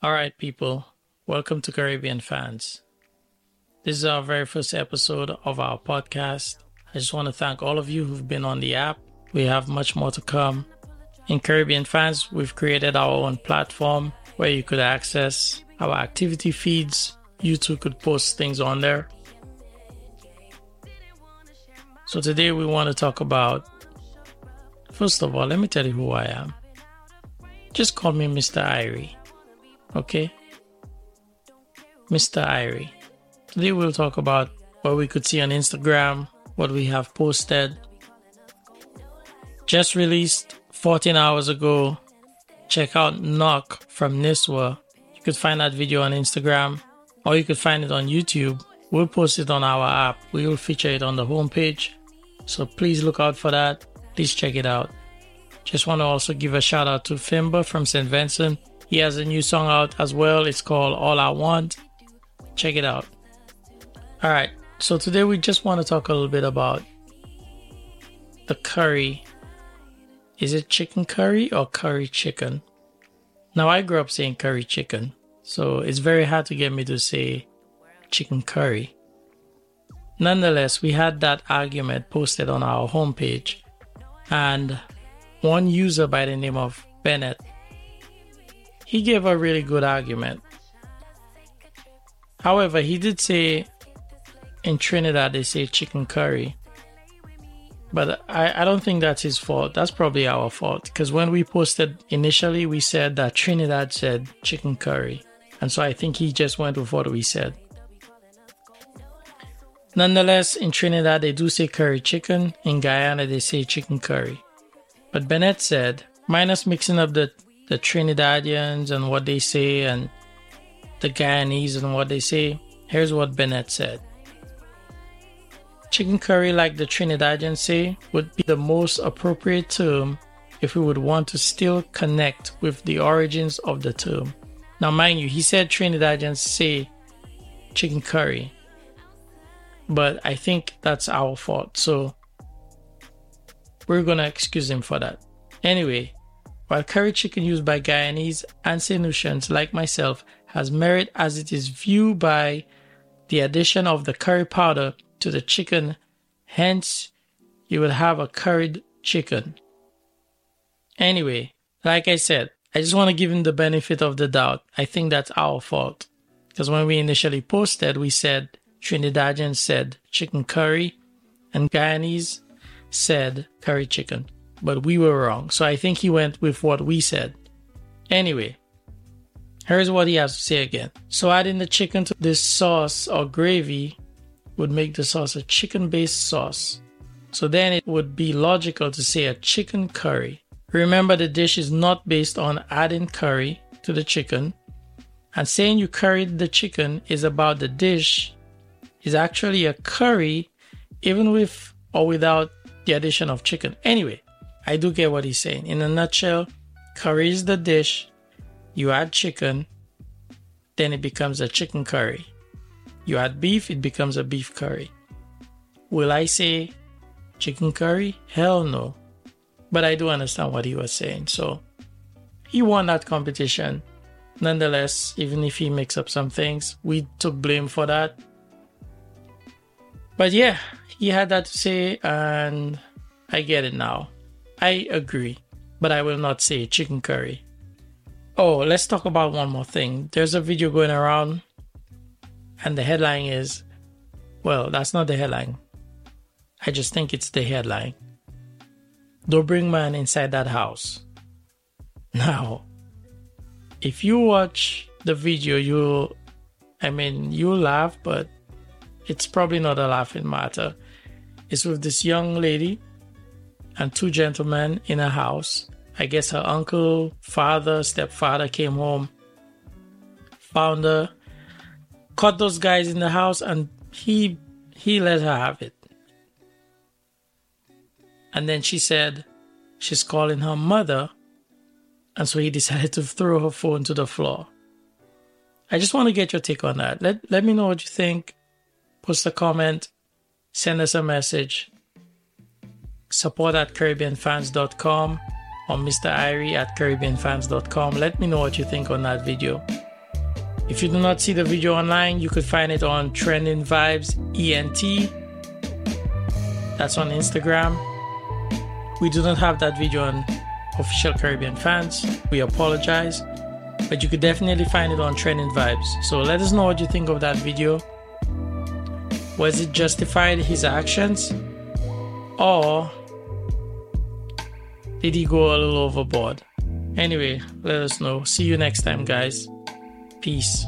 All right, people, welcome to Caribbean Fans. This is our very first episode of our podcast. I just want to thank all of you who've been on the app. We have much more to come. In Caribbean Fans, we've created our own platform where you could access our activity feeds. You too could post things on there. So today we want to talk about, first of all, let me tell you who I am. Just call me Mr. Irie. Okay? Mr. Irie. Today we'll talk about what we could see on Instagram, what we have posted. Just released 14 hours ago. Check out Knock from Niswa. You could find that video on Instagram or you could find it on YouTube. We'll post it on our app. We will feature it on the homepage. So please look out for that. Please check it out. Just want to also give a shout out to Fimba from St. Vincent. He has a new song out as well. It's called All I Want. Check it out. All right. So today we just want to talk a little bit about the curry. Is it chicken curry or curry chicken? Now I grew up saying curry chicken, so it's very hard to get me to say chicken curry. Nonetheless, we had that argument posted on our homepage, and one user by the name of Bennett, he gave a really good argument. However, he did say in Trinidad they say chicken curry. But I, I don't think that's his fault. That's probably our fault. Because when we posted initially, we said that Trinidad said chicken curry. And so I think he just went with what we said. Nonetheless, in Trinidad, they do say curry chicken. In Guyana, they say chicken curry. But Bennett said, minus mixing up the, the Trinidadians and what they say and the Guyanese and what they say, here's what Bennett said. Chicken curry, like the Trinidadians say, would be the most appropriate term if we would want to still connect with the origins of the term. Now, mind you, he said Trinidadians say chicken curry, but I think that's our fault. So we're gonna excuse him for that. Anyway, while curry chicken used by Guyanese and Saint like myself has merit as it is viewed by the addition of the curry powder to the chicken, hence you will have a curried chicken. Anyway, like I said, I just want to give him the benefit of the doubt. I think that's our fault. Because when we initially posted, we said Trinidadian said chicken curry and Guyanese said curry chicken. But we were wrong. So I think he went with what we said. Anyway, here's what he has to say again. So adding the chicken to this sauce or gravy would make the sauce a chicken based sauce. So then it would be logical to say a chicken curry. Remember, the dish is not based on adding curry to the chicken, and saying you curried the chicken is about the dish is actually a curry, even with or without the addition of chicken. Anyway, I do get what he's saying. In a nutshell, curry is the dish, you add chicken, then it becomes a chicken curry. You add beef, it becomes a beef curry. Will I say chicken curry? Hell no. But I do understand what he was saying. So he won that competition. Nonetheless, even if he mixed up some things, we took blame for that. But yeah, he had that to say, and I get it now. I agree, but I will not say chicken curry. Oh, let's talk about one more thing. There's a video going around and the headline is well, that's not the headline. I just think it's the headline. Don't bring man inside that house. Now, if you watch the video, you, I mean, you laugh, but it's probably not a laughing matter. It's with this young lady and two gentlemen in a house. I guess her uncle, father, stepfather came home, found her, caught those guys in the house and he he let her have it. And then she said she's calling her mother, and so he decided to throw her phone to the floor. I just want to get your take on that. Let let me know what you think. Post a comment, send us a message. Support at CaribbeanFans.com or Mr. Irie at CaribbeanFans.com. Let me know what you think on that video. If you do not see the video online, you could find it on Trending Vibes ENT. That's on Instagram. We do not have that video on Official Caribbean Fans. We apologize. But you could definitely find it on Trending Vibes. So let us know what you think of that video. Was it justified his actions? Or did he go a little overboard? Anyway, let us know. See you next time, guys. Peace.